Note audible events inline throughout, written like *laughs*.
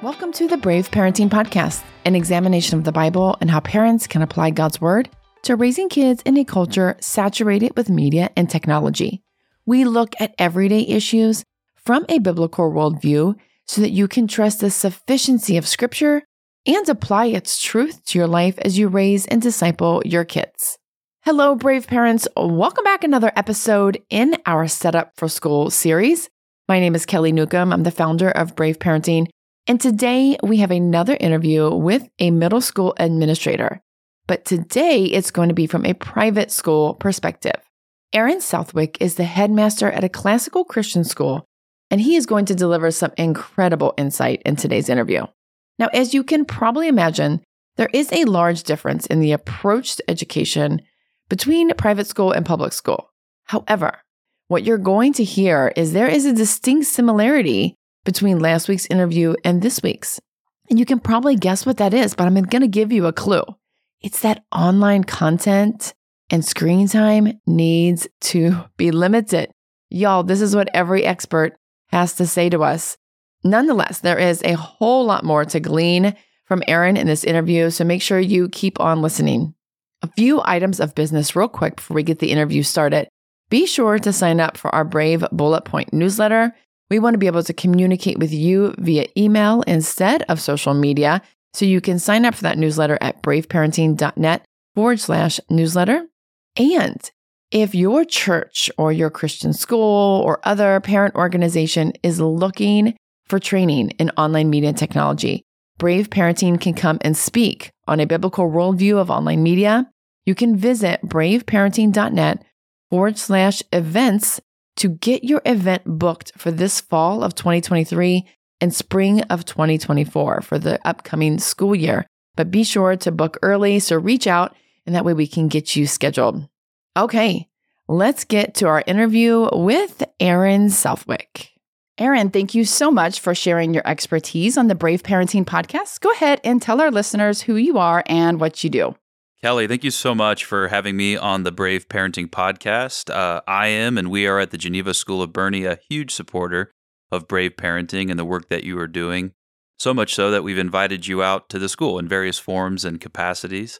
Welcome to the Brave Parenting Podcast, an examination of the Bible and how parents can apply God's Word to raising kids in a culture saturated with media and technology. We look at everyday issues from a biblical worldview so that you can trust the sufficiency of Scripture and apply its truth to your life as you raise and disciple your kids. Hello, brave parents. Welcome back another episode in our Setup for School series. My name is Kelly Newcomb. I'm the founder of Brave Parenting and today we have another interview with a middle school administrator. But today it's going to be from a private school perspective. Aaron Southwick is the headmaster at a classical Christian school, and he is going to deliver some incredible insight in today's interview. Now, as you can probably imagine, there is a large difference in the approach to education between private school and public school. However, what you're going to hear is there is a distinct similarity between last week's interview and this week's. And you can probably guess what that is, but I'm going to give you a clue. It's that online content and screen time needs to be limited. Y'all, this is what every expert has to say to us. Nonetheless, there is a whole lot more to glean from Aaron in this interview, so make sure you keep on listening. A few items of business, real quick, before we get the interview started. Be sure to sign up for our Brave Bullet Point newsletter. We want to be able to communicate with you via email instead of social media. So you can sign up for that newsletter at braveparenting.net forward slash newsletter. And if your church or your Christian school or other parent organization is looking for training in online media technology, Brave Parenting can come and speak on a biblical worldview of online media. You can visit braveparenting.net forward slash events to get your event booked for this fall of 2023 and spring of 2024 for the upcoming school year. But be sure to book early, so reach out and that way we can get you scheduled. Okay, let's get to our interview with Aaron Southwick. Aaron, thank you so much for sharing your expertise on the Brave Parenting podcast. Go ahead and tell our listeners who you are and what you do. Kelly, thank you so much for having me on the Brave Parenting Podcast. Uh, I am, and we are at the Geneva School of Boerne, a huge supporter of Brave Parenting and the work that you are doing. So much so that we've invited you out to the school in various forms and capacities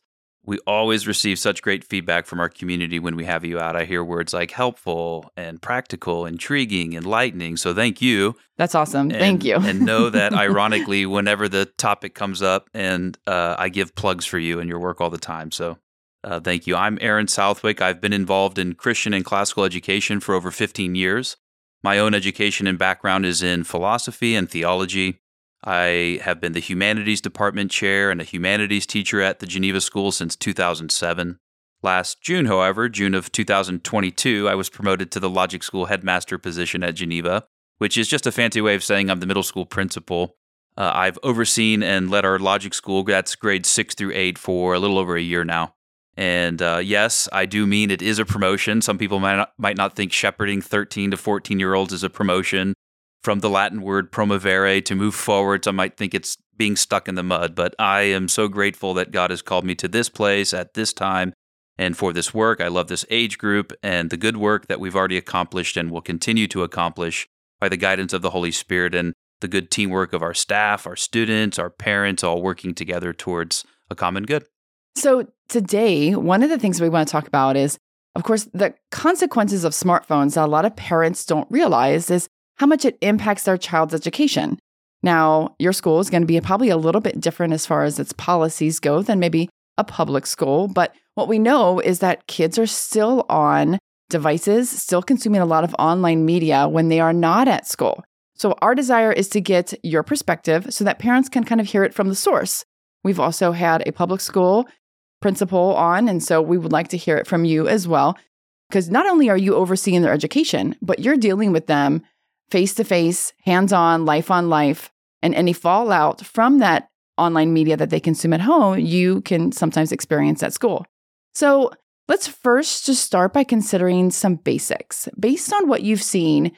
we always receive such great feedback from our community when we have you out. I hear words like helpful and practical, intriguing, enlightening. So thank you. That's awesome. And, thank you. *laughs* and know that ironically, whenever the topic comes up, and uh, I give plugs for you and your work all the time. So uh, thank you. I'm Aaron Southwick. I've been involved in Christian and classical education for over 15 years. My own education and background is in philosophy and theology. I have been the humanities department chair and a humanities teacher at the Geneva School since 2007. Last June, however, June of 2022, I was promoted to the Logic School headmaster position at Geneva, which is just a fancy way of saying I'm the middle school principal. Uh, I've overseen and led our Logic School, that's grades six through eight, for a little over a year now. And uh, yes, I do mean it is a promotion. Some people might not, might not think shepherding 13 to 14 year olds is a promotion from the Latin word promovere to move forward. Some might think it's being stuck in the mud, but I am so grateful that God has called me to this place at this time and for this work. I love this age group and the good work that we've already accomplished and will continue to accomplish by the guidance of the Holy Spirit and the good teamwork of our staff, our students, our parents, all working together towards a common good. So, today, one of the things we want to talk about is, of course, the consequences of smartphones that a lot of parents don't realize is how much it impacts their child's education. Now, your school is going to be probably a little bit different as far as its policies go than maybe a public school. But what we know is that kids are still on devices, still consuming a lot of online media when they are not at school. So, our desire is to get your perspective so that parents can kind of hear it from the source. We've also had a public school principal on, and so we would like to hear it from you as well. Because not only are you overseeing their education, but you're dealing with them face to face, hands on, life on life, and any fallout from that online media that they consume at home, you can sometimes experience at school. So let's first just start by considering some basics. Based on what you've seen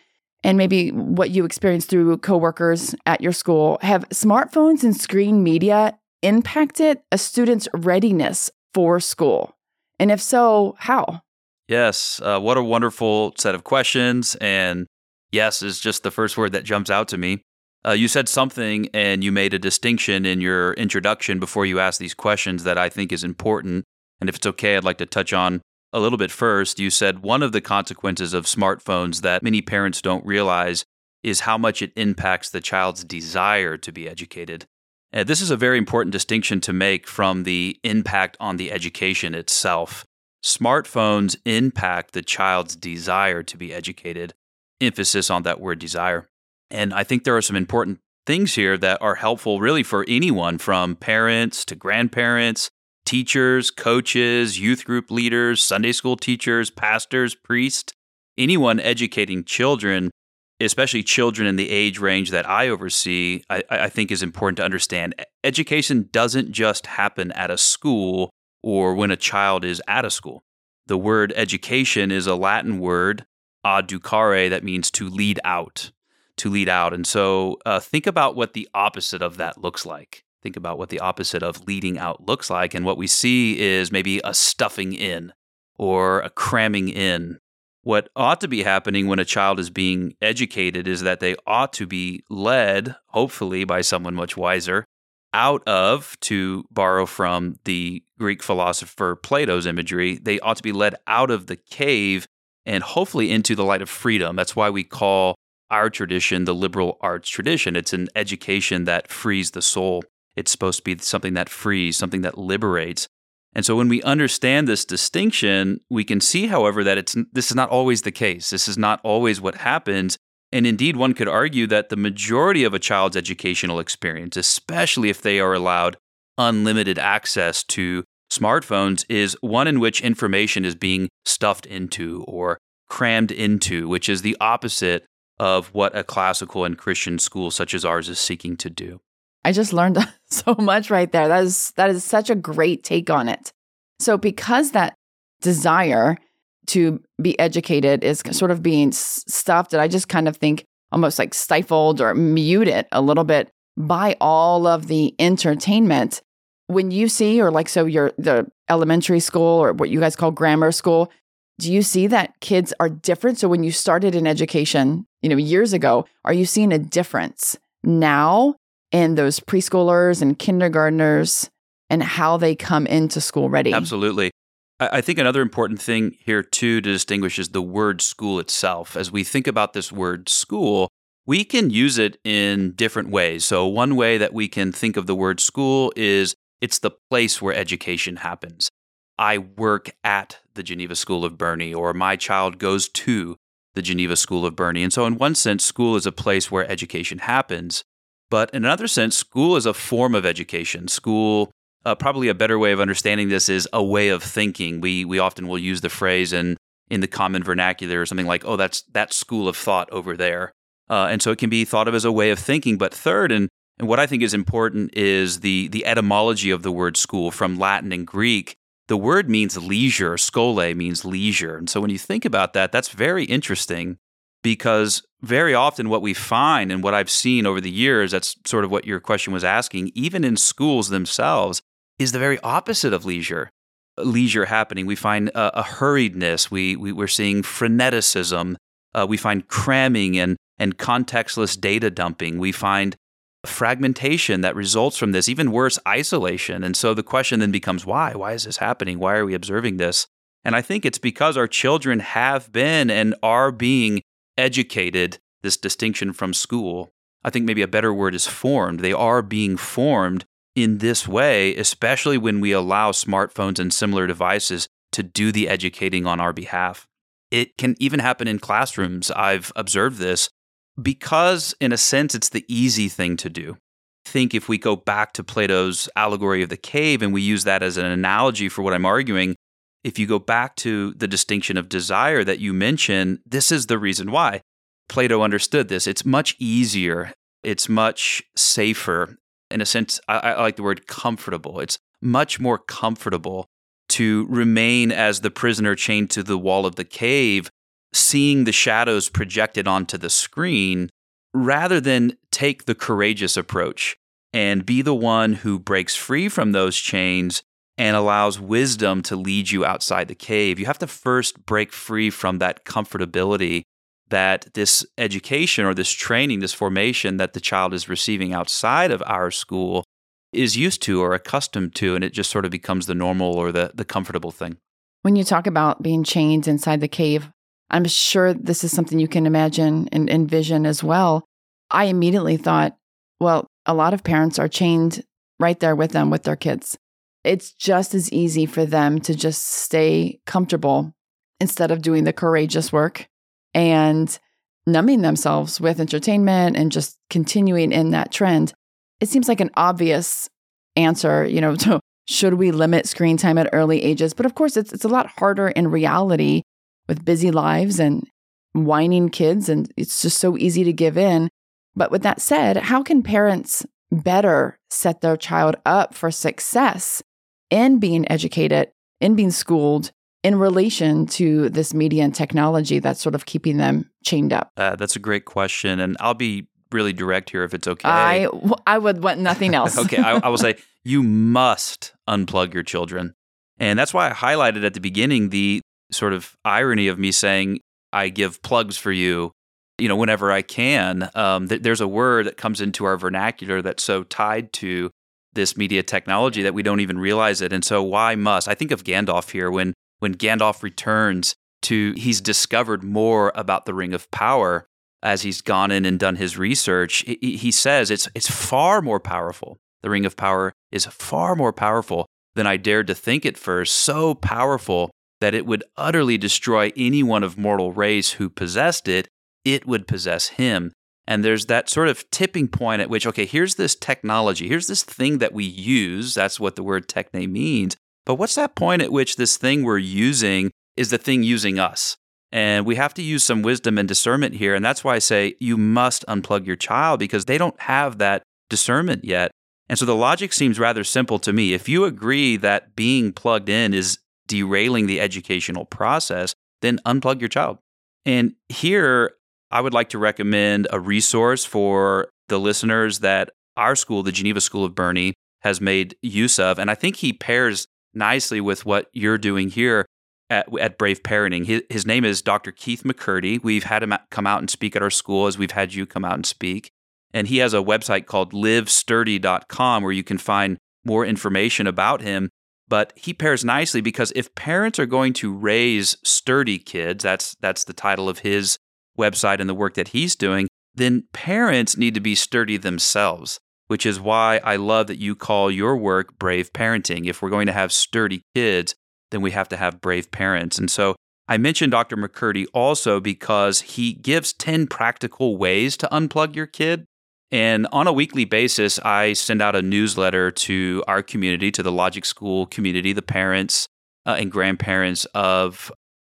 and maybe what you experienced through coworkers at your school, have smartphones and screen media impacted a student's readiness for school? And if so, how? Yes, uh, what a wonderful set of questions. And yes is just the first word that jumps out to me. Uh, you said something and you made a distinction in your introduction before you asked these questions that I think is important. And if it's okay, I'd like to touch on a little bit first. You said one of the consequences of smartphones that many parents don't realize is how much it impacts the child's desire to be educated. And this is a very important distinction to make from the impact on the education itself. Smartphones impact the child's desire to be educated, emphasis on that word desire. And I think there are some important things here that are helpful really for anyone from parents to grandparents, teachers, coaches, youth group leaders, Sunday school teachers, pastors, priests, anyone educating children especially children in the age range that I oversee, I, I, think is important to understand. Education doesn't just happen at a school or when a child is at a school. The word education is a Latin word, educare, that means to lead out, to lead out. And so uh, think about what the opposite of that looks like. Think about what the opposite of leading out looks like. And what we see is maybe a stuffing in or a cramming in what ought to be happening when a child is being educated is that they ought to be led, hopefully by someone much wiser, out of, to borrow from the Greek philosopher Plato's imagery, they ought to be led out of the cave and hopefully into the light of freedom. That's why we call our tradition the liberal arts tradition. It's an education that frees the soul. It's supposed to be something that frees, something that liberates. And so when we understand this distinction, we can see, however, that it's this is not always the case. This is not always what happens. And indeed, one could argue that the majority of a child's educational experience, especially if they are allowed unlimited access to smartphones, is one in which information is being stuffed into or crammed into, which is the opposite of what a classical and Christian school such as ours is seeking to do. I just learned *laughs* so much right there. That is that is such a great take on it. So because that desire to be educated is sort of being stuffed and I just kind of think almost like stifled or muted a little bit by all of the entertainment when you see or like so your the elementary school or what you guys call grammar school do you see that kids are different so when you started in education you know years ago are you seeing a difference now in those preschoolers and kindergartners and how they come into school ready. Absolutely. I think another important thing here, too, to distinguish is the word school itself. As we think about this word school, we can use it in different ways. So, one way that we can think of the word school is it's the place where education happens. I work at the Geneva School of Boerne, or my child goes to the Geneva School of Boerne. And so, in one sense, school is a place where education happens. But in another sense, school is a form of education. School, uh, probably a better way of understanding this is a way of thinking. We we often will use the phrase in in the common vernacular or something like, "Oh, that's that school of thought over there," uh, and so it can be thought of as a way of thinking. But third, and and what I think is important is the the etymology of the word school from Latin and Greek. The word means leisure. Schole means leisure, and so when you think about that, that's very interesting because very often what we find and what I've seen over the years, that's sort of what your question was asking, even in schools themselves, is the very opposite of leisure. Leisure happening. We find a, a hurriedness. We, we, we're seeing freneticism. Uh, we find cramming and, and contextless data dumping. We find fragmentation that results from this, even worse, isolation. And so the question then becomes why? Why is this happening? Why are we observing this? And I think it's because our children have been and are being educated, this distinction from school. I think maybe a better word is formed. They are being formed in this way, especially when we allow smartphones and similar devices to do the educating on our behalf. It can even happen in classrooms. I've observed this because, in a sense, it's the easy thing to do. think if we go back to Plato's allegory of the cave and we use that as an analogy for what I'm arguing, if you go back to the distinction of desire that you mentioned, this is the reason why. Plato understood this. It's much easier, it's much safer. In a sense, I, I like the word comfortable. It's much more comfortable to remain as the prisoner chained to the wall of the cave, seeing the shadows projected onto the screen, rather than take the courageous approach and be the one who breaks free from those chains and allows wisdom to lead you outside the cave. You have to first break free from that comfortability that this education or this training, this formation that the child is receiving outside of our school is used to or accustomed to, and it just sort of becomes the normal or the, the comfortable thing. When you talk about being chained inside the cave, I'm sure this is something you can imagine and envision as well. I immediately thought, well, a lot of parents are chained right there with them with their kids. It's just as easy for them to just stay comfortable instead of doing the courageous work and numbing themselves with entertainment and just continuing in that trend. It seems like an obvious answer, you know, *laughs* to should we limit screen time at early ages? But of course, it's, it's a lot harder in reality with busy lives and whining kids, and it's just so easy to give in. But with that said, how can parents better set their child up for success in being educated, in being schooled, in relation to this media and technology that's sort of keeping them chained up? Uh, that's a great question. And I'll be really direct here if it's okay. I, I would want nothing else. *laughs* okay. I, I will say you must unplug your children. And that's why I highlighted at the beginning the sort of irony of me saying, I give plugs for you, you know, whenever I can. Um, th- there's a word that comes into our vernacular that's so tied to this media technology that we don't even realize it. And so, why must? I think of Gandalf here when when Gandalf returns to, he's discovered more about the Ring of Power as he's gone in and done his research. He, he says it's it's far more powerful. The Ring of Power is far more powerful than I dared to think at first. So powerful that it would utterly destroy anyone of mortal race who possessed it. It would possess him. And there's that sort of tipping point at which, okay, here's this technology, here's this thing that we use. That's what the word techne means. But what's that point at which this thing we're using is the thing using us? And we have to use some wisdom and discernment here. And that's why I say you must unplug your child because they don't have that discernment yet. And so the logic seems rather simple to me. If you agree that being plugged in is derailing the educational process, then unplug your child. And here, I would like to recommend a resource for the listeners that our school, the Geneva School of Boerne, has made use of. And I think he pairs nicely with what you're doing here at, at Brave Parenting. His, his name is Dr. Keith McCurdy. We've had him come out and speak at our school as we've had you come out and speak. And he has a website called livesturdy.com where you can find more information about him. But he pairs nicely because if parents are going to raise sturdy kids, that's that's the title of his website and the work that he's doing, then parents need to be sturdy themselves, which is why I love that you call your work brave parenting. If we're going to have sturdy kids, then we have to have brave parents. And so I mentioned Dr. McCurdy also because he gives 10 practical ways to unplug your kid. And on a weekly basis, I send out a newsletter to our community, to the Logic School community, the parents uh, and grandparents of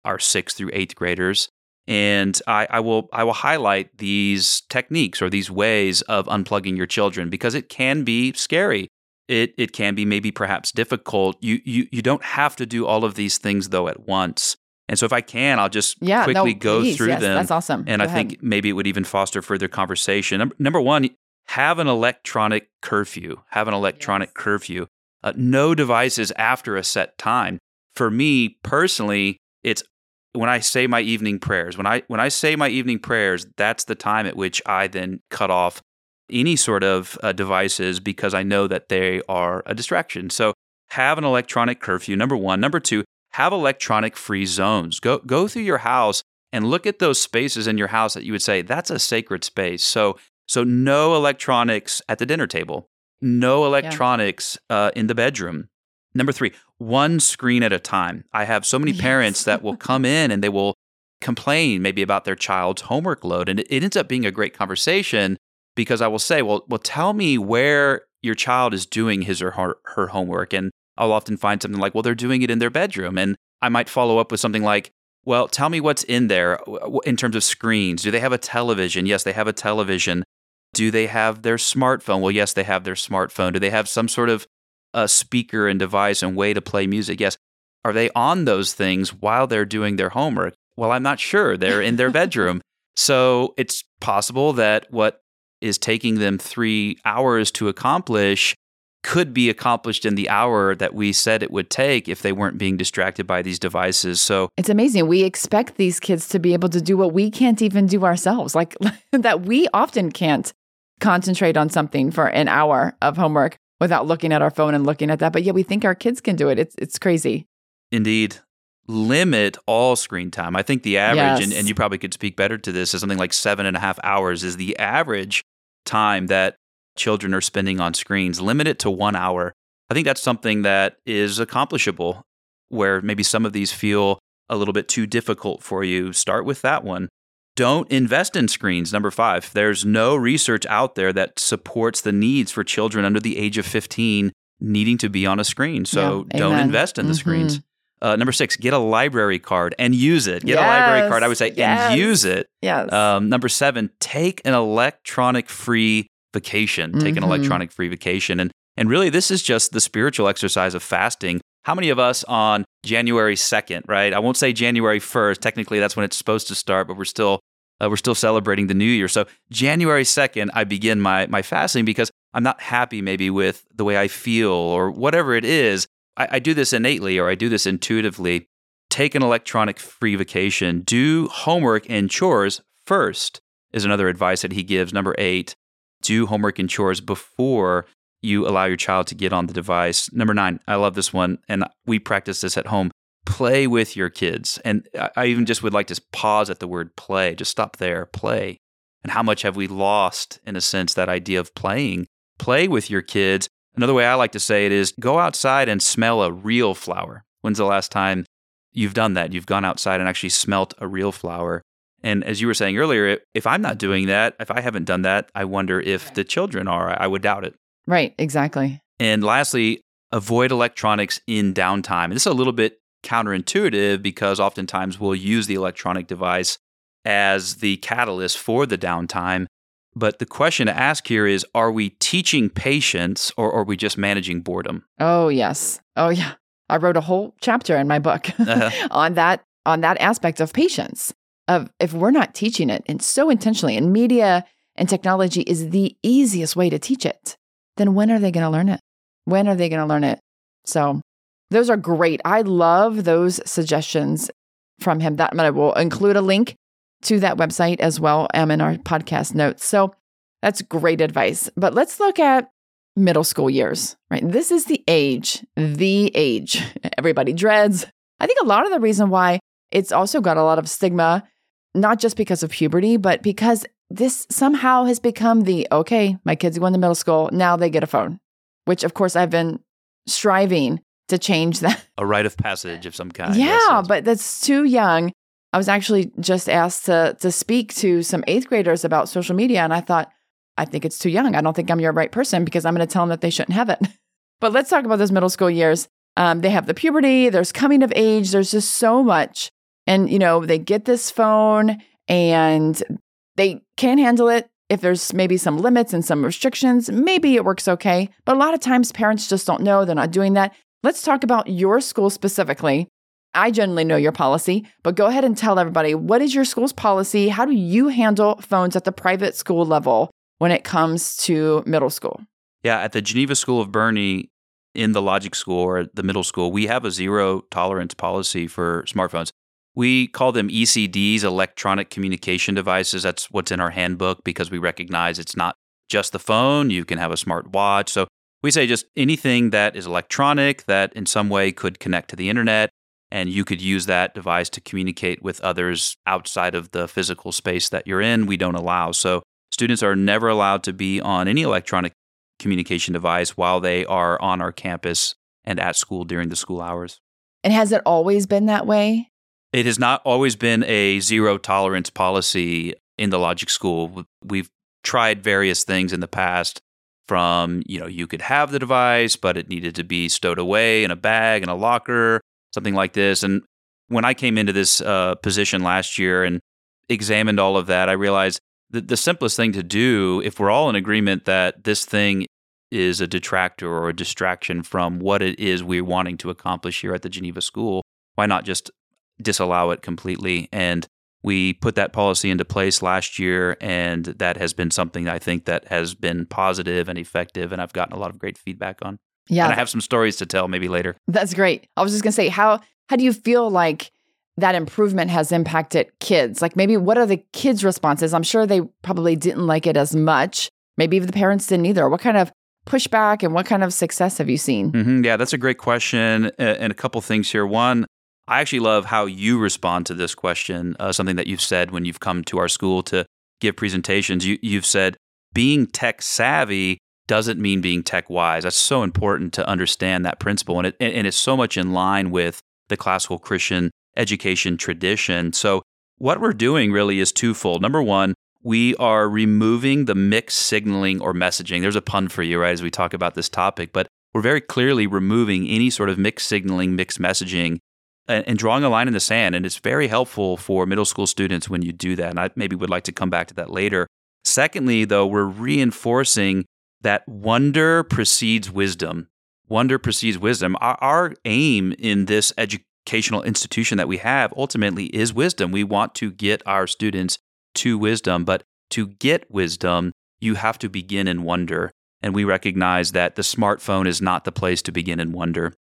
our sixth through eighth graders. And I, I, will I will highlight these techniques or these ways of unplugging your children because it can be scary. It it can be maybe perhaps difficult. You you you don't have to do all of these things though at once. And so if I can, I'll just yeah, quickly no, go please. through yes, them. That's awesome. And go I ahead. think maybe it would even foster further conversation. Number, number one, have an electronic curfew. Have an electronic Yes. curfew. Uh, no devices after a set time. For me personally, it's when I say my evening prayers. When I when I say my evening prayers, that's the time at which I then cut off any sort of uh, devices because I know that they are a distraction. So have an electronic curfew. Number one. Number two, have electronic free zones. Go go through your house and look at those spaces in your house that you would say that's a sacred space. So so no electronics at the dinner table. No electronics uh, in the bedroom. Number three, one screen at a time. I have so many Yes. parents that will come in and they will complain maybe about their child's homework load, and it, it ends up being a great conversation because I will say, well, well, tell me where your child is doing his or her, her homework, and I'll often find something like, well, they're doing it in their bedroom, and I might follow up with something like, well, tell me what's in there in terms of screens. Do they have a television? Yes, they have a television. Do they have their smartphone? Well, yes, they have their smartphone. Do they have some sort of a speaker and device and way to play music? Yes. Are they on those things while they're doing their homework? Well, I'm not sure. They're in their bedroom. So it's possible that what is taking them three hours to accomplish could be accomplished in the hour that we said it would take if they weren't being distracted by these devices. So it's amazing. We expect these kids to be able to do what we can't even do ourselves, like *laughs* that we often can't concentrate on something for an hour of homework without looking at our phone and looking at that. But yeah, we think our kids can do it. It's it's crazy. Indeed. Limit all screen time. I think the average, Yes. and, and you probably could speak better to this, is something like seven and a half hours is the average time that children are spending on screens. Limit it to one hour. I think that's something that is accomplishable where maybe some of these feel a little bit too difficult for you. Start with that one. Don't invest in screens. Number five, there's no research out there that supports the needs for children under the age of 15 needing to be on a screen. So Yeah, don't invest in the Mhm. screens. Uh, number six, get a library card and use it. Get a library card, I would say, Yes, yes. and use it. Yes. Um, number seven, take an electronic free vacation. Take an Mhm. electronic free vacation. And, and really, this is just the spiritual exercise of fasting. How many of us on January 2nd, right? I won't say January 1st. Technically, that's when it's supposed to start, but we're still. Uh, we're still celebrating the new year. So January 2nd, I begin my, my fasting because I'm not happy maybe with the way I feel or whatever it is. I, I do this innately or I do this intuitively. Take an electronic free vacation. Do homework and chores first, is another advice that he gives. Number eight, do homework and chores before you allow your child to get on the device. Number nine, I love this one, and we practice this at home. Play with your kids. And I- even just would like to pause at the word play. Just stop there, play. And how much have we lost, in a sense, that idea of playing? Play with your kids. Another way I like to say it is go outside and smell a real flower. When's the last time you've done that? You've gone outside and actually smelt a real flower. And as you were saying earlier, if I'm not doing that, if I haven't done that, I wonder if the children are. I would doubt it. right. Exactly. And lastly, avoid electronics in downtime. And this is a little bit counterintuitive because oftentimes we'll use the electronic device as the catalyst for the downtime. But the question to ask here is are we teaching patience or are we just managing boredom? Oh yes. Oh yeah. I wrote a whole chapter in my book Uh-huh. *laughs* on that on that aspect of patience. Of if we're not teaching it and so intentionally, and media and technology is the easiest way to teach it, then when are they going to learn it? When are they going to learn it? So those are great. I love those suggestions from him. That I will include a link to that website as well um, in our podcast notes. So that's great advice. But let's look at middle school years, right? This is the age, the age *laughs* everybody dreads. I think a lot of the reason why it's also got a lot of stigma, not just because of puberty, but because this somehow has become the okay, my kids go into middle school, now they get a phone, which of course I've been striving to change that. *laughs* A rite of passage of some kind. yeah, Yes, but that's too young. I was actually just asked to to speak to some eighth graders about social media, and I thought, I think it's too young. I don't think I'm your right person because I'm going to tell them that they shouldn't have it. *laughs* but let's talk about those middle school years. Um, they have the puberty. There's coming of age. There's just so much, and you know they get this phone and they can't handle it. If there's maybe some limits and some restrictions, maybe it works okay. But a lot of times parents just don't know. They're not doing that. Let's talk about your school specifically. I generally know your policy, but go ahead and tell everybody what is your school's policy? How do you handle phones at the private school level when it comes to middle school? Yeah, at the Geneva School of Boerne, in the Logic School or the middle school, we have a zero tolerance policy for smartphones. We call them ECDs, electronic communication devices. That's what's in our handbook because we recognize it's not just the phone. You can have a smart watch. So we say just anything that is electronic that in some way could connect to the internet, and you could use that device to communicate with others outside of the physical space that you're in, we don't allow. So students are never allowed to be on any electronic communication device while they are on our campus and at school during the school hours. And has it always been that way? It has not always been a zero tolerance policy in the Logic School. We've tried various things in the past from, you know, you could have the device, but it needed to be stowed away in a bag in a locker, something like this. And when I came into this uh, position last year and examined all of that, I realized that the simplest thing to do, if we're all in agreement that this thing is a detractor or a distraction from what it is we're wanting to accomplish here at the Geneva School, why not just disallow it completely and we put that policy into place last year, and that has been something I think that has been positive and effective, and I've gotten a lot of great feedback on. Yeah, and I have some stories to tell maybe later. That's great. I was just gonna say, how how do you feel like that improvement has impacted kids? Like maybe what are the kids' responses? I'm sure they probably didn't like it as much. Maybe the parents didn't either. What kind of pushback and what kind of success have you seen? Mm-hmm. Yeah, that's a great question. And a couple things here. One, I actually love how you respond to this question, uh, something that you've said when you've come to our school to give presentations. You, you've said being tech savvy doesn't mean being tech wise. That's so important to understand that principle. And, it, and it's so much in line with the classical Christian education tradition. So, what we're doing really is twofold. Number one, we are removing the mixed signaling or messaging. There's a pun for you, right, as we talk about this topic, but we're very clearly removing any sort of mixed signaling, mixed messaging, and, and, drawing a line in the sand. And it's very helpful for middle school students when you do that. And I maybe would like to come back to that later. Secondly, though, we're reinforcing that wonder precedes wisdom. Wonder precedes wisdom. Our, our aim in this educational institution that we have ultimately is wisdom. We want to get our students to wisdom, but to get wisdom, you have to begin in wonder. And we recognize that the smartphone is not the place to begin in wonder.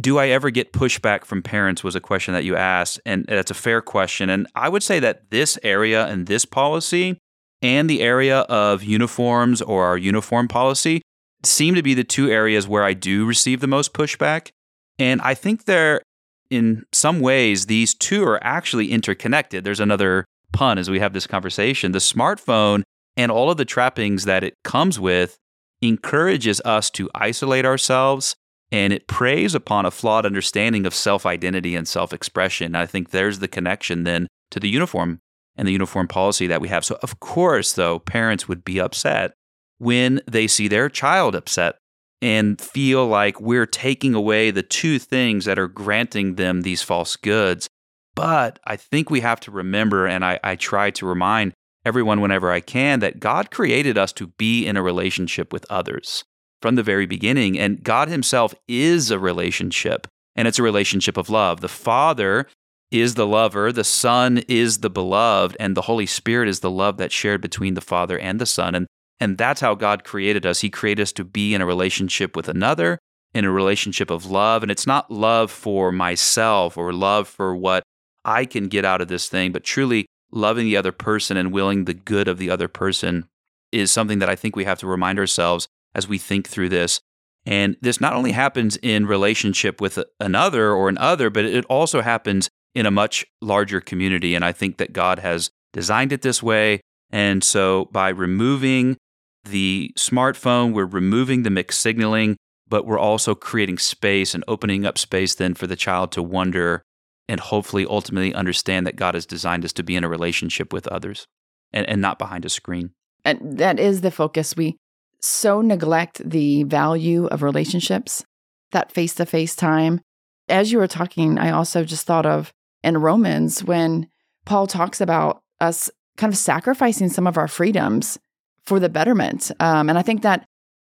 Do I ever get pushback from parents? Was a question that you asked. And that's a fair question. And I would say that this area and this policy and the area of uniforms or our uniform policy seem to be the two areas where I do receive the most pushback. And I think they're, in some ways, these two are actually interconnected. There's another pun as we have this conversation. The smartphone and all of the trappings that it comes with encourages us to isolate ourselves and it preys upon a flawed understanding of self identity and self expression. I think there's the connection then to the uniform and the uniform policy that we have. So, of course, though, parents would be upset when they see their child upset and feel like we're taking away the two things that are granting them these false goods. But I think we have to remember, and I, I try to remind everyone whenever I can, that God created us to be in a relationship with others from the very beginning. And God Himself is a relationship, and it's a relationship of love. The Father is the lover, the Son is the beloved, and the Holy Spirit is the love that's shared between the Father and the Son. And, and that's how God created us. He created us to be in a relationship with another, in a relationship of love. And it's not love for myself or love for what I can get out of this thing, but truly loving the other person and willing the good of the other person is something that I think we have to remind ourselves as we think through this. And this not only happens in relationship with another or an other, but it also happens in a much larger community. And I think that God has designed it this way. And so by removing the smartphone, we're removing the mixed signaling, but we're also creating space and opening up space then for the child to wonder and hopefully ultimately understand that God has designed us to be in a relationship with others and, and not behind a screen. And that is the focus. We so neglect the value of relationships, that face to face time. As you were talking, I also just thought of in Romans when Paul talks about us kind of sacrificing some of our freedoms for the betterment. Um, and I think that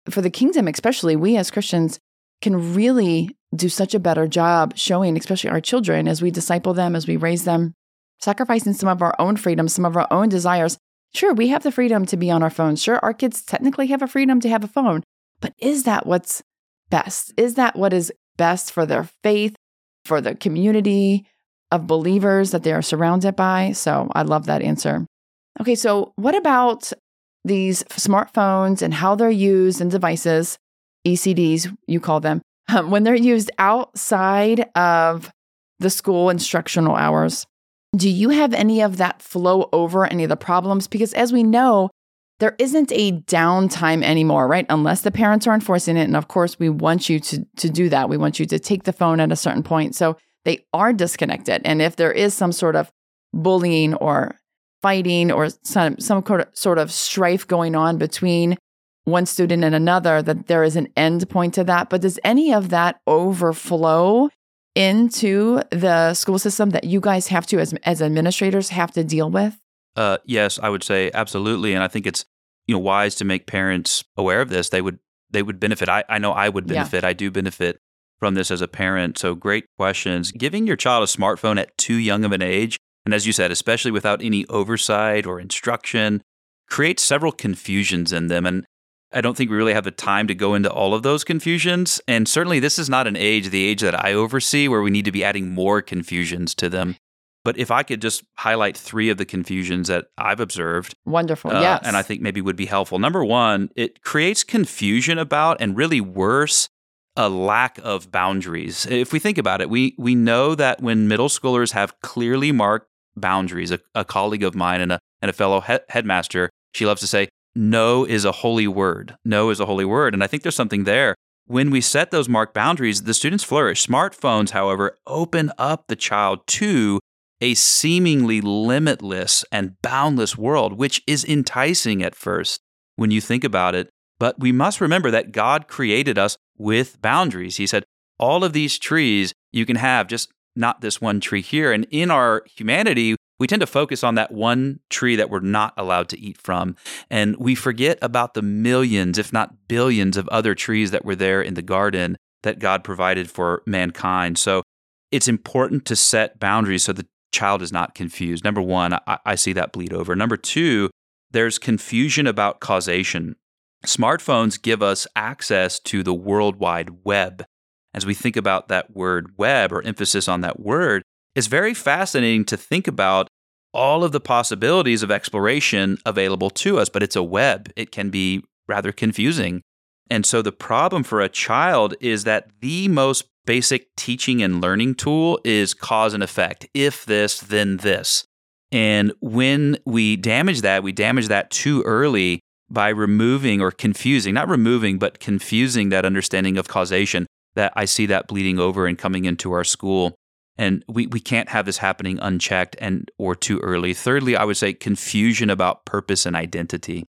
for the kingdom, especially, we as Christians can really do such a better job showing, especially our children, as we disciple them, as we raise them, sacrificing some of our own freedoms, some of our own desires Sure, we have the freedom to be on our phones. Sure, our kids technically have a freedom to have a phone. But is that what's best? Is that what is best for their faith, for the community of believers that they are surrounded by? So I love that answer. Okay, so what about these smartphones and how they're used and devices, ECDs, you call them, um, *laughs* when they're used outside of the school instructional hours? Do you have any of that flow over any of the problems? Because as we know, there isn't a downtime anymore, right? Unless the parents are enforcing it. And of course, we want you to, to do that. We want you to take the phone at a certain point. So they are disconnected. And if there is some sort of bullying or fighting or some, some sort of strife going on between one student and another, that there is an end point to that. But does any of that overflow into the school system that you guys have to, as, as administrators, have to deal with? Uh, yes, I would say absolutely, and I think it's you know wise to make parents aware of this. They would they would benefit. I, I know I would benefit. Yeah. I do benefit from this as a parent. So great questions. Giving your child a smartphone at too young of an age and as you said, especially without any oversight or instruction, creates several confusions in them. And I don't think we really have the time to go into all of those confusions. And certainly, this is not an age, the age that I oversee, where we need to be adding more confusions to them. But if I could just highlight three of the confusions that I've observed. Wonderful. Uh, yes. And I think maybe would be helpful. Number one, it creates confusion about, and really worse, a lack of boundaries. If we think about it, we, we know that when middle schoolers have clearly marked boundaries, a, a colleague of mine and a, and a fellow he- headmaster, she loves to say, no is a holy word. No is a holy word. And I think there's something there. When we set those marked boundaries, the students flourish. Smartphones, however, open up the child to a seemingly limitless and boundless world, which is enticing at first when you think about it. But we must remember that God created us with boundaries. He said, all of these trees you can have, just not this one tree here. And in our humanity, we tend to focus on that one tree that we're not allowed to eat from. And we forget about the millions, if not billions, of other trees that were there in the garden that God provided for mankind. So it's important to set boundaries so the child is not confused. Number one, I, I see that bleed over. Number two, there's confusion about causation. Smartphones give us access to the World Wide Web. As we think about that word web or emphasis on that word, it's very fascinating to think about all of the possibilities of exploration available to us, but it's a web. It can be rather confusing. And so the problem for a child is that the most basic teaching and learning tool is cause and effect. If this, then this. And when we damage that, we damage that too early by removing or confusing, not removing, but confusing that understanding of causation that I see that bleeding over and coming into our school and we, we can't have this happening unchecked and or too early. Thirdly i would say confusion about purpose and identity.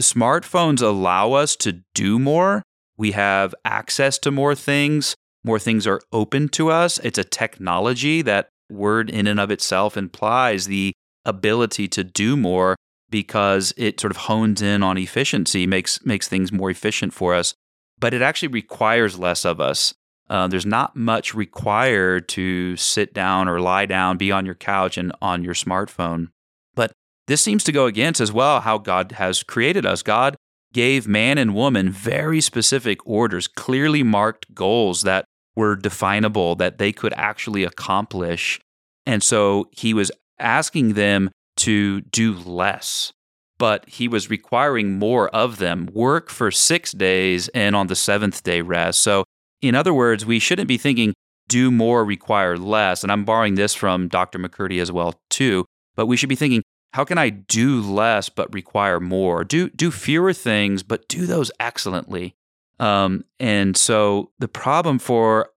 Smartphones allow us to do more. We have access to more things. More things are open to us. It's a technology that word in and of itself implies the ability to do more because it sort of hones in on efficiency makes makes things more efficient for us. But it actually requires less of us uh, there's not much required to sit down or lie down, be on your couch and on your smartphone. But this seems to go against as well how God has created us. God gave man and woman very specific orders, clearly marked goals that were definable, that they could actually accomplish. And so he was asking them to do less, but he was requiring more of them work for six days and on the seventh day rest. So in other words, we shouldn't be thinking do more, require less. And I'm borrowing this from Dr. McCurdy as well too. But we should be thinking, how can I do less but require more? Do do fewer things, but do those excellently. Um, and so the problem for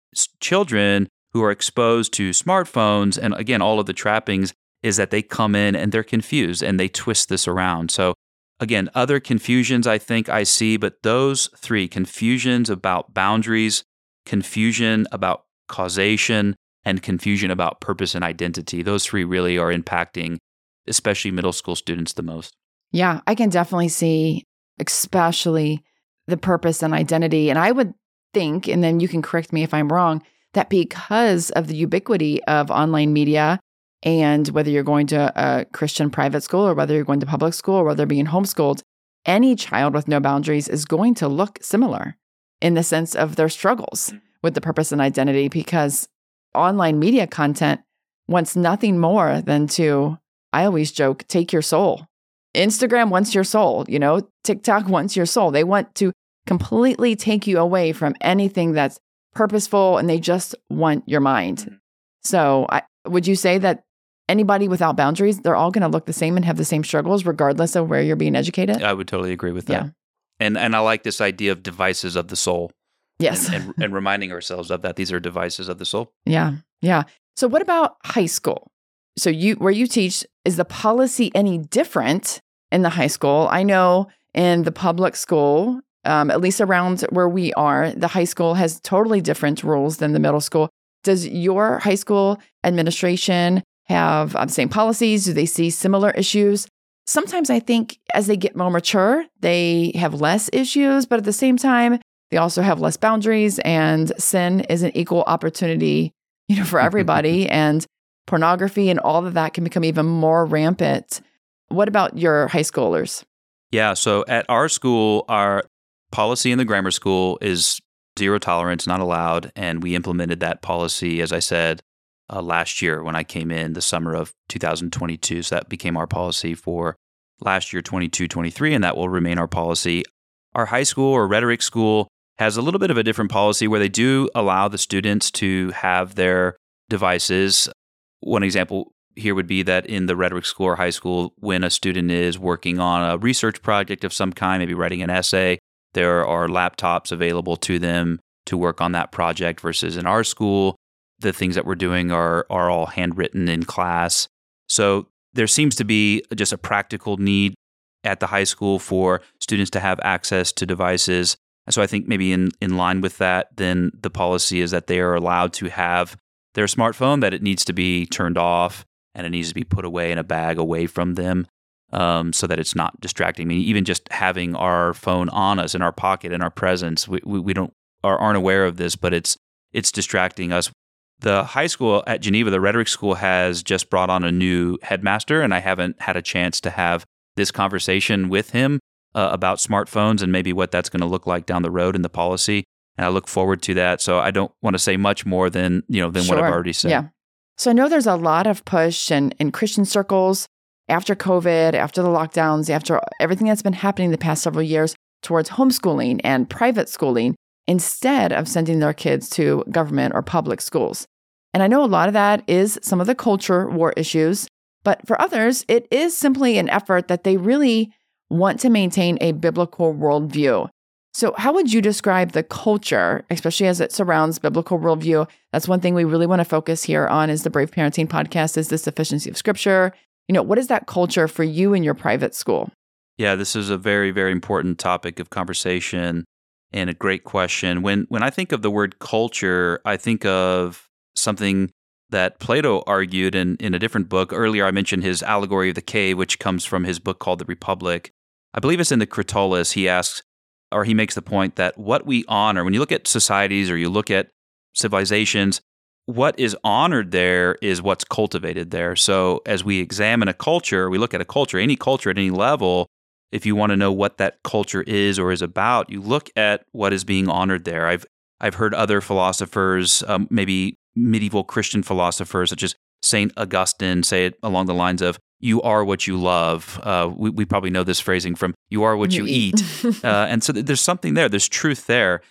children who are exposed to smartphones and again all of the trappings is that they come in and they're confused and they twist this around. So again, other confusions I think I see, but those three confusions about boundaries, confusion about causation, and confusion about purpose and identity. Those three really are impacting, especially middle school students, the most. Yeah, I can definitely see, especially the purpose and identity. And I would think, and then you can correct me if I'm wrong, that because of the ubiquity of online media and whether you're going to a Christian private school or whether you're going to public school or whether being homeschooled, any child with no boundaries is going to look similar in the sense of their struggles mm. with the purpose and identity because online media content wants nothing more than to, I always joke, take your soul. Instagram wants your soul, you know, TikTok wants your soul. They want to completely take you away from anything that's purposeful and they just want your mind. Mm. So, I, would you say that anybody without boundaries, they're all going to look the same and have the same struggles, regardless of where you're being educated. I would totally agree with that. Yeah. And and I like this idea of devices of the soul. Yes. And, and, *laughs* and reminding ourselves of that these are devices of the soul. Yeah. Yeah. So what about high school? So you where you teach is the policy any different in the high school? I know in the public school, um, at least around where we are, the high school has totally different rules than the middle school. Does your high school administration have the same policies? Do they see similar issues? Sometimes I think as they get more mature, they have less issues, but at the same time, they also have less boundaries and sin is an equal opportunity, you know, for *laughs* everybody. and pornography and all of that can become even more rampant. What about your high schoolers? Yeah, so at our school, our policy in the grammar school is zero tolerance, not allowed. And we implemented that policy, as I said, uh, last year when I came in the summer of 2022. So that became our policy for last year, 22 23, and that will remain our policy. Our high school or rhetoric school has a little bit of a different policy where they do allow the students to have their devices. One example here would be that in the rhetoric school or high school, when a student is working on a research project of some kind, maybe writing an essay, there are laptops available to them to work on that project versus in our school, the things that we're doing are, are all handwritten in class. So there seems to be just a practical need at the high school for students to have access to devices. So I think maybe in, in line with that, then the policy is that they are allowed to have their smartphone, that it needs to be turned off and it needs to be put away in a bag away from them um, so that it's not distracting. I mean, even just having our phone on us in our pocket in our presence, we, we, we don't are, aren't aware of this, but it's it's distracting us. The high school at Geneva, the rhetoric school, has just brought on a new headmaster, and I haven't had a chance to have this conversation with him uh, about smartphones and maybe what that's going to look like down the road in the policy. And I look forward to that. So I don't want to say much more than you know than sure. what I've already said. Yeah. So I know there's a lot of push in, in Christian circles after COVID, after the lockdowns, after everything that's been happening the past several years towards homeschooling and private schooling instead of sending their kids to government or public schools. And I know a lot of that is some of the culture war issues, but for others, it is simply an effort that they really want to maintain a biblical worldview. So, how would you describe the culture, especially as it surrounds biblical worldview? That's one thing we really want to focus here on is the Brave Parenting podcast is the sufficiency of scripture you know, what is that culture for you in your private school? Yeah, this is a very, very important topic of conversation and a great question. When when I think of the word culture, I think of something that Plato argued in, in a different book. Earlier, I mentioned his allegory of the cave, which comes from his book called The Republic. I believe it's in the Cratylus. He asks, or he makes the point that what we honor, when you look at societies or you look at civilizations, what is honored there is what's cultivated there. So as we examine a culture, we look at a culture, any culture at any level, if you want to know what that culture is or is about, you look at what is being honored there. I've I've heard other philosophers, um, maybe medieval Christian philosophers, such as Saint Augustine, say it along the lines of "You are what you love." Uh, we, we, probably know this phrasing from "You are what you, you eat,", eat. *laughs* uh, and so there's something there. There's truth there.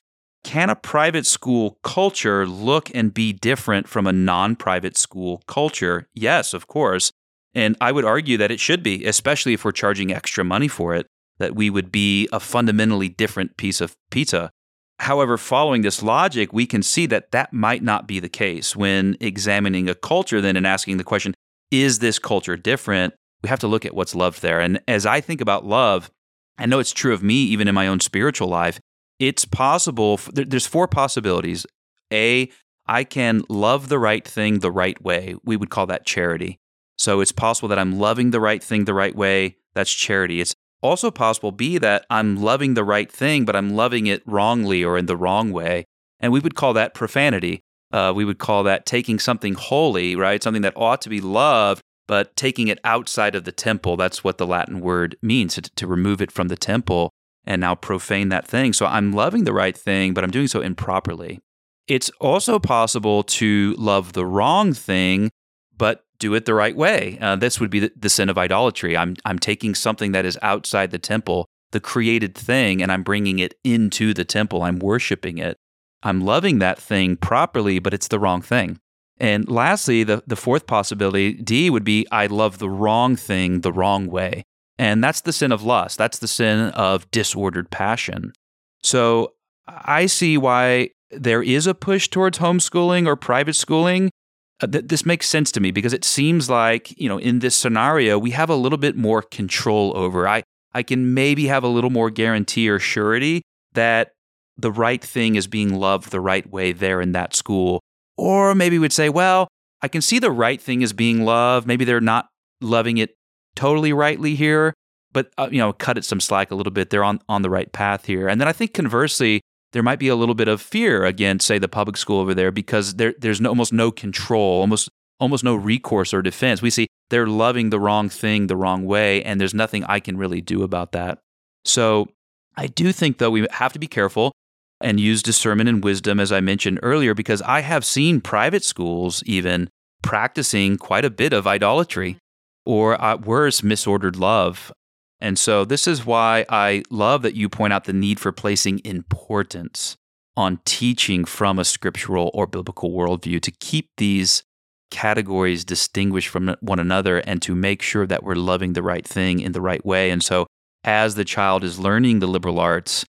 Can a private school culture look and be different from a non private school culture? Yes, of course. And I would argue that it should be, especially if we're charging extra money for it, that we would be a fundamentally different piece of pizza. However, following this logic, we can see that that might not be the case when examining a culture, then and asking the question, is this culture different? We have to look at what's loved there. And as I think about love, I know it's true of me even in my own spiritual life it's possible. There's four possibilities. A, I can love the right thing the right way. We would call that charity. So it's possible that I'm loving the right thing the right way. That's charity. It's also possible, B, that I'm loving the right thing, but I'm loving it wrongly or in the wrong way. And we would call that profanity. Uh, we would call that taking something holy, right? Something that ought to be loved, but taking it outside of the temple. That's what the Latin word means to, to remove it from the temple and now profane that thing. So I'm loving the right thing, but I'm doing so improperly. It's also possible to love the wrong thing, but do it the right way. Uh, this would be the, the sin of idolatry. I'm, I'm taking something that is outside the temple, the created thing, and I'm bringing it into the temple. I'm worshiping it. I'm loving that thing properly, but it's the wrong thing. And lastly, the, the fourth possibility, D, would be I love the wrong thing the wrong way. And that's the sin of lust. That's the sin of disordered passion. So I see why there is a push towards homeschooling or private schooling. Uh, th- this makes sense to me because it seems like, you know, in this scenario, we have a little bit more control over. I, I can maybe have a little more guarantee or surety that the right thing is being loved the right way there in that school. Or maybe we'd say, well, I can see the right thing is being loved. Maybe they're not loving it totally rightly here, but uh, you know, cut it some slack a little bit. They're on on the right path here. And then I think conversely, there might be a little bit of fear against, say, the public school over there because there there's no, almost no control, almost almost no recourse or defense. We see they're loving the wrong thing the wrong way, and there's nothing I can really do about that. So I do think, though, we have to be careful and use discernment and wisdom, as I mentioned earlier, because I have seen private schools even practicing quite a bit of idolatry or uh, worse, misordered love. And so, this is why I love that you point out the need for placing importance on teaching from a scriptural or biblical worldview to keep these categories distinguished from one another and to make sure that we're loving the right thing in the right way. And so, as the child is learning the liberal arts,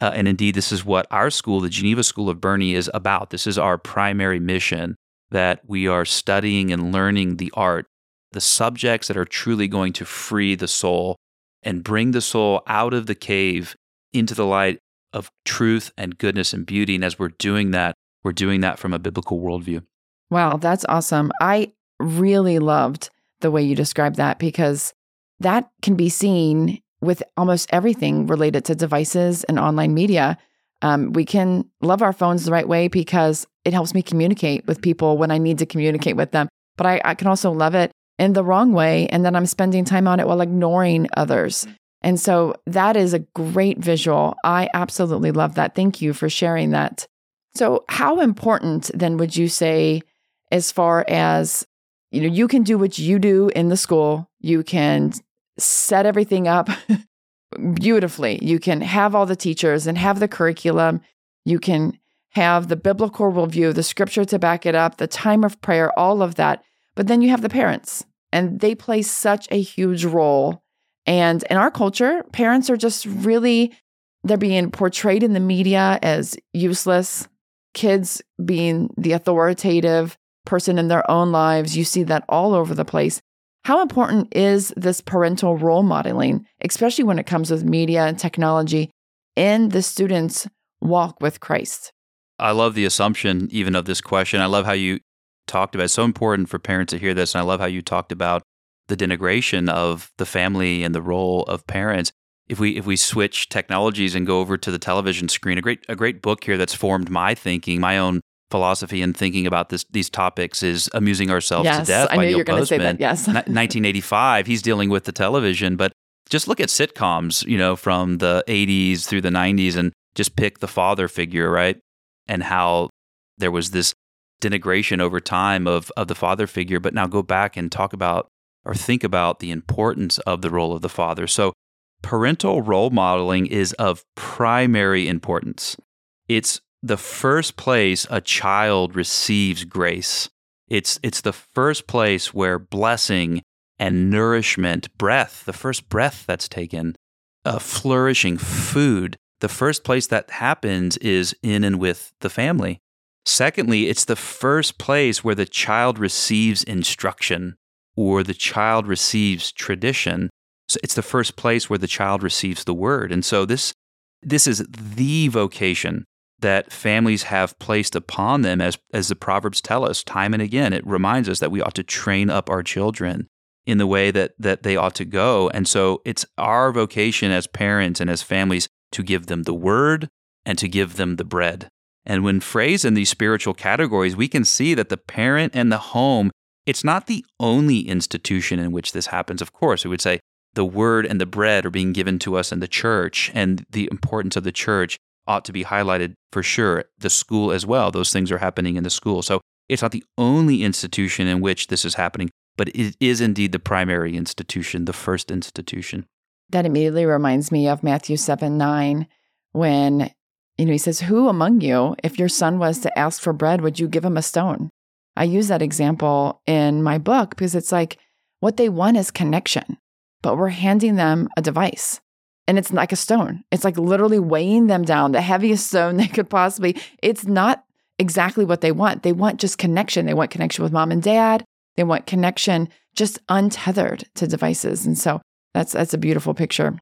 uh, and indeed, this is what our school, the Geneva School of Boerne, is about. This is our primary mission that we are studying and learning the art, the subjects that are truly going to free the soul and bring the soul out of the cave into the light of truth and goodness and beauty. And as we're doing that, we're doing that from a biblical worldview. Wow, that's awesome. I really loved the way you described that because that can be seen with almost everything related to devices and online media. Um, we can love our phones the right way because it helps me communicate with people when I need to communicate with them. But I, I can also love it in the wrong way. And then I'm spending time on it while ignoring others. Mm-hmm. And so that is a great visual. I absolutely love that. Thank you for sharing that. So, how important then would you say, as far as you know, you can do what you do in the school, you can set everything up *laughs* beautifully. You can have all the teachers and have the curriculum. You can have the biblical worldview, the scripture to back it up, the time of prayer, all of that. But then you have the parents, and they play such a huge role. And in our culture, parents are just really, they're being portrayed in the media as useless, kids being the authoritative person in their own lives. You see that all over the place. How important is this parental role modeling, especially when it comes with media and technology, in the student's walk with Christ? I love the assumption even of this question. I love how you talked about. It's so important for parents to hear this, and I love how you talked about the denigration of the family and the role of parents. If we if we switch technologies and go over to the television screen, a great a great book here that's formed my thinking, my own philosophy and thinking about this, these topics is Amusing Ourselves yes, to Death I by knew Neil you're going to say that. Yes. 1985, he's dealing with the television, but just look at sitcoms, you know, from the 80s through the 90s and just pick the father figure, right? And how there was this denigration over time of, of the father figure, but now go back and talk about or think about the importance of the role of the father. So, parental role modeling is of primary importance. It's the first place a child receives grace. It's, it's the first place where blessing and nourishment, breath, the first breath that's taken, a flourishing food, the first place that happens is in and with the family. Secondly, it's the first place where the child receives instruction or the child receives tradition. So it's the first place where the child receives the word. And so this this is the vocation that families have placed upon them, as, as the Proverbs tell us time and again. It reminds us that we ought to train up our children in the way that, that they ought to go. And so it's our vocation as parents and as families to give them the word and to give them the bread. And when phrased in these spiritual categories, we can see that the parent and the home, it's not the only institution in which this happens. Of course, we would say the word and the bread are being given to us in the church, and the importance of the church ought to be highlighted for sure. The school as well, those things are happening in the school. So it's not the only institution in which this is happening, but it is indeed the primary institution, the first institution. That immediately reminds me of Matthew 7 9, when you know he says, Who among you, if your son was to ask for bread, would you give him a stone? I use that example in my book because it's like what they want is connection, but we're handing them a device and it's like a stone. It's like literally weighing them down, the heaviest stone *laughs* they could possibly. It's not exactly what they want. They want just connection. They want connection with mom and dad. They want connection just untethered to devices. And so that's that's a beautiful picture.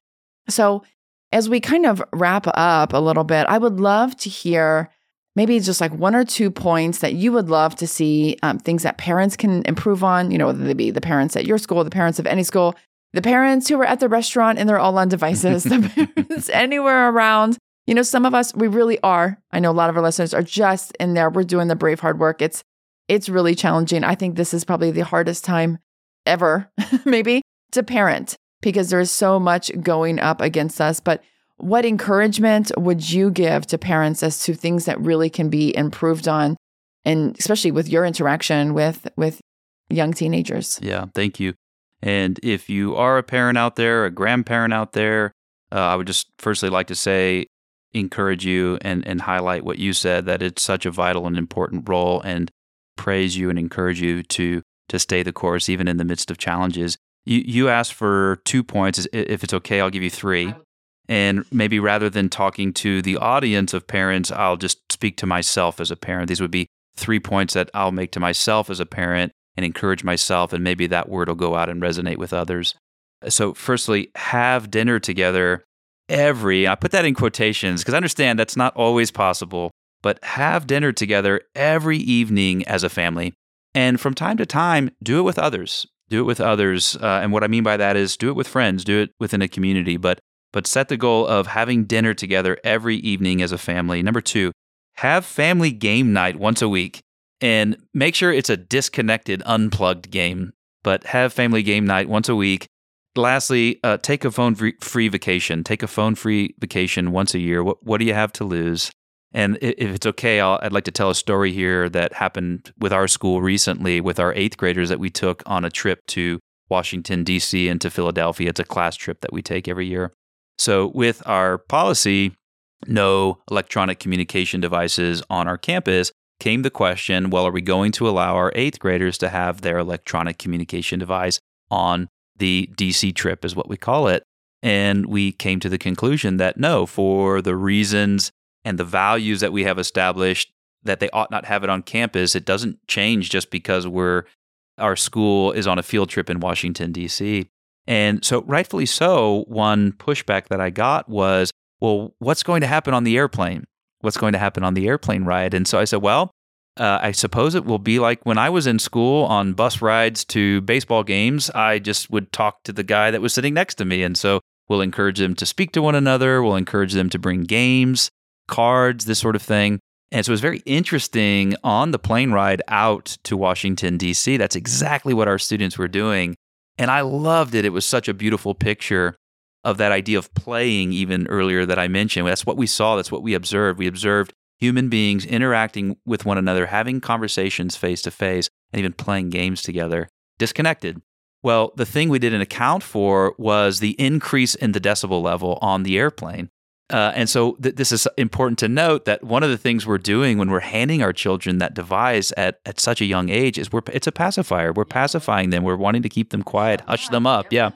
So as we kind of wrap up a little bit, I would love to hear maybe just like one or two points that you would love to see um, things that parents can improve on. You know, whether they be the parents at your school, the parents of any school, the parents who are at the restaurant and they're all on devices, the *laughs* parents anywhere around. You know, some of us, we really are. I know a lot of our listeners are just in there. We're doing the brave hard work. It's it's really challenging. I think this is probably the hardest time ever, *laughs* maybe, to parent because there's so much going up against us. But what encouragement would you give to parents as to things that really can be improved on, and especially with your interaction with with young teenagers? Yeah, thank you. And if you are a parent out there, a grandparent out there, uh, I would just firstly like to say, encourage you and, and highlight what you said that it's such a vital and important role and praise you and encourage you to to stay the course even in the midst of challenges. You you asked for two points. If it's okay, I'll give you three. And maybe rather than talking to the audience of parents, I'll just speak to myself as a parent. These would be three points that I'll make to myself as a parent and encourage myself, and maybe that word will go out and resonate with others. So, firstly, have dinner together every, I put that in quotations because I understand that's not always possible, but have dinner together every evening as a family. And from time to time, do it with others. Do it with others. Uh, and what I mean by that is do it with friends, do it within a community, but, but set the goal of having dinner together every evening as a family. Number two, have family game night once a week and make sure it's a disconnected, unplugged game, but have family game night once a week lastly, uh, take a phone free vacation. Take a phone free vacation once a year. What, what do you have to lose? And if it's okay, i would like to tell a story here that happened with our school recently with our eighth graders that we took on a trip to Washington, D.C. and to Philadelphia. It's a class trip that we take every year. So, with our policy, no electronic communication devices on our campus, came the question well, are we going to allow our eighth graders to have their electronic communication device on the DC trip, is what we call it. And we came to the conclusion that no, for the reasons and the values that we have established, that they ought not have it on campus. It doesn't change just because we're our school is on a field trip in Washington D.C. And so, rightfully so, one pushback that I got was, well, what's going to happen on the airplane? What's going to happen on the airplane ride? And so I said, well, uh, I suppose it will be like when I was in school on bus rides to baseball games. I just would talk to the guy that was sitting next to me. And so we'll encourage them to speak to one another. We'll encourage them to bring games, cards, this sort of thing. And so it was very interesting on the plane ride out to Washington, D.C. That's exactly what our students were doing. And I loved it. It was such a beautiful picture of that idea of playing, even earlier that I mentioned. That's what we saw. That's what we observed. We observed human beings interacting with one another, having conversations face to face, and even playing games together, disconnected. Well, the thing we didn't account for was the increase in the decibel level on the airplane. Uh, and so th- this is important to note that one of the things we're doing when we're handing our children that device at, at such a young age is we're it's a pacifier. We're pacifying them. We're wanting to keep them quiet, hush them up. Yeah.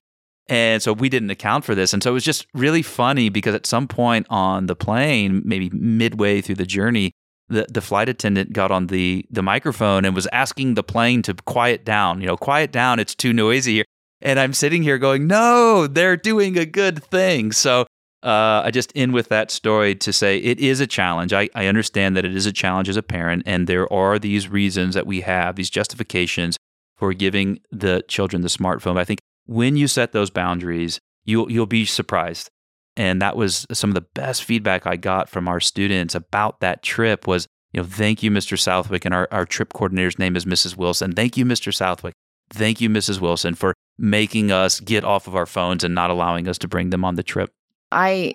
And so we didn't account for this. And so it was just really funny because at some point on the plane, maybe midway through the journey, the, the flight attendant got on the, the microphone and was asking the plane to quiet down, you know, quiet down, it's too noisy here. And I'm sitting here going, no, they're doing a good thing. So uh, I just end with that story to say it is a challenge. I, I understand that it is a challenge as a parent, and there are these reasons that we have, these justifications for giving the children the smartphone. I think when you set those boundaries, you'll you'll be surprised. And that was some of the best feedback I got from our students about that trip was, you know, thank you, Mr. Southwick. And our, our trip coordinator's name is Mrs. Wilson. Thank you, Mr. Southwick. Thank you, Mrs. Wilson, for making us get off of our phones and not allowing us to bring them on the trip. I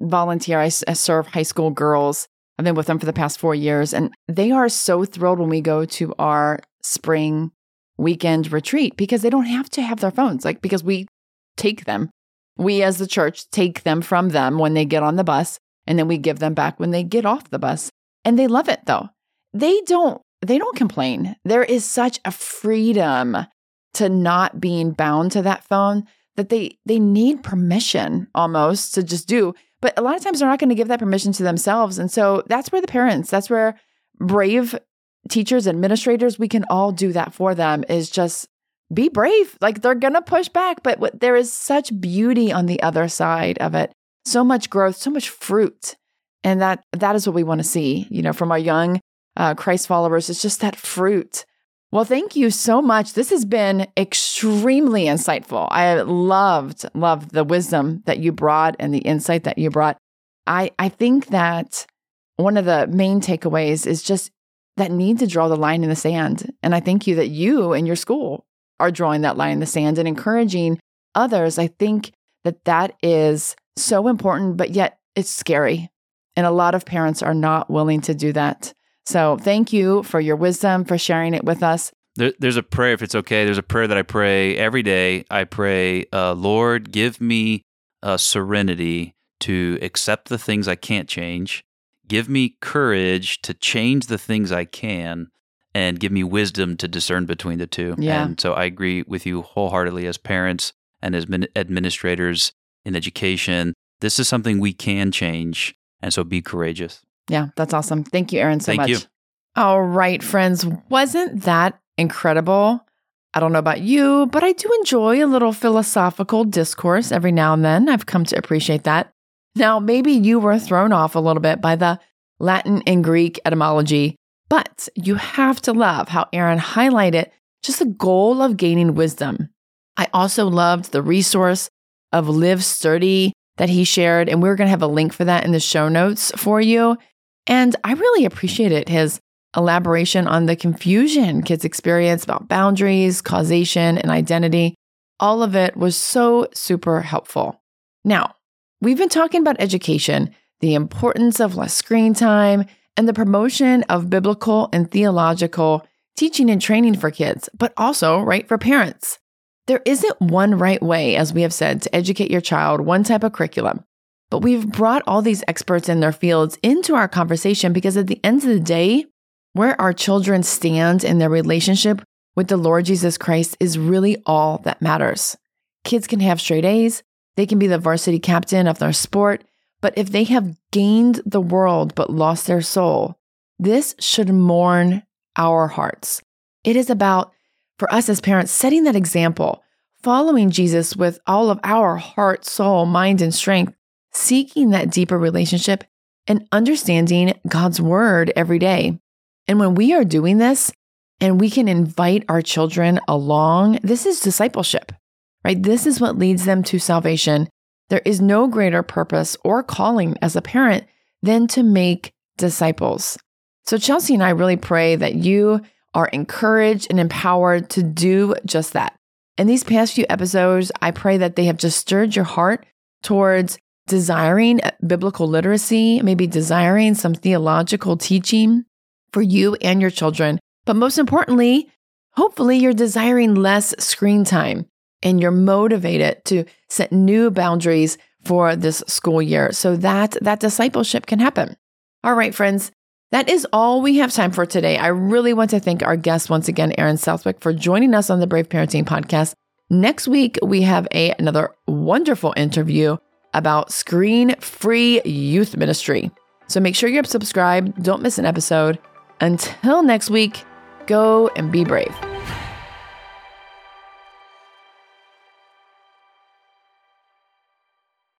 volunteer, I, I serve high school girls. I've been with them for the past four years, and they are so thrilled when we go to our spring weekend retreat because they don't have to have their phones, like because we take them. We as the church take them from them when they get on the bus and then we give them back when they get off the bus. And they love it though. They don't they don't complain. There is such a freedom to not being bound to that phone that they they need permission almost to just do. But a lot of times they're not going to give that permission to themselves. And so that's where the parents, that's where brave teachers, administrators, we can all do that for them is just be brave. Like they're going to push back, but what, there is such beauty on the other side of it. So much growth, so much fruit. And that that is what we want to see, you know, from our young uh, Christ followers. It's just that fruit. Well, thank you so much. This has been extremely insightful. I loved, loved the wisdom that you brought and the insight that you brought. I, I think that one of the main takeaways is just that need to draw the line in the sand. And I thank you that you and your school are drawing that line in the sand and encouraging others. I think that that is so important, but yet it's scary. And a lot of parents are not willing to do that. So thank you for your wisdom, for sharing it with us. There, there's a prayer, if it's okay. There's a prayer that I pray every day. I pray, uh, Lord, give me uh, serenity to accept the things I can't change. Give me courage to change the things I can and give me wisdom to discern between the two. Yeah. And so I agree with you wholeheartedly as parents and as administrators in education. This is something we can change. And so be courageous. Yeah, that's awesome. Thank you, Aaron, so Thank much. you. All right, friends. Wasn't that incredible? I don't know about you, but I do enjoy a little philosophical discourse every now and then. I've come to appreciate that. Now, maybe you were thrown off a little bit by the Latin and Greek etymology, but you have to love how Aaron highlighted just the goal of gaining wisdom. I also loved the resource of Live Sturdy that he shared, and we're going to have a link for that in the show notes for you. And I really appreciated his elaboration on the confusion kids experience about boundaries, causation, and identity. All of it was so super helpful. Now, we've been talking about education, the importance of less screen time, and the promotion of biblical and theological teaching and training for kids, but also, right, for parents. There isn't one right way, as we have said, to educate your child, one type of curriculum. But we've brought all these experts in their fields into our conversation because at the end of the day, where our children stand in their relationship with the Lord Jesus Christ is really all that matters. Kids can have straight A's, they can be the varsity captain of their sport, but if they have gained the world but lost their soul, this should mourn our hearts. It is about, for us as parents, setting that example, following Jesus with all of our heart, soul, mind, and strength, seeking that deeper relationship, and understanding God's word every day. And when we are doing this and we can invite our children along, this is discipleship, right? This is what leads them to salvation. There is no greater purpose or calling as a parent than to make disciples. So, Chelsea and I really pray that you are encouraged and empowered to do just that. In these past few episodes, I pray that they have just stirred your heart towards desiring biblical literacy, maybe desiring some theological teaching, for you and your children. But most importantly, hopefully you're desiring less screen time and you're motivated to set new boundaries for this school year so that that discipleship can happen. All right, friends, that is all we have time for today. I really want to thank our guest once again, Aaron Southwick, for joining us on the Brave Parenting Podcast. Next week, we have a, another wonderful interview about screen free youth ministry. So make sure you're subscribed, don't miss an episode. Until next week, go and be brave.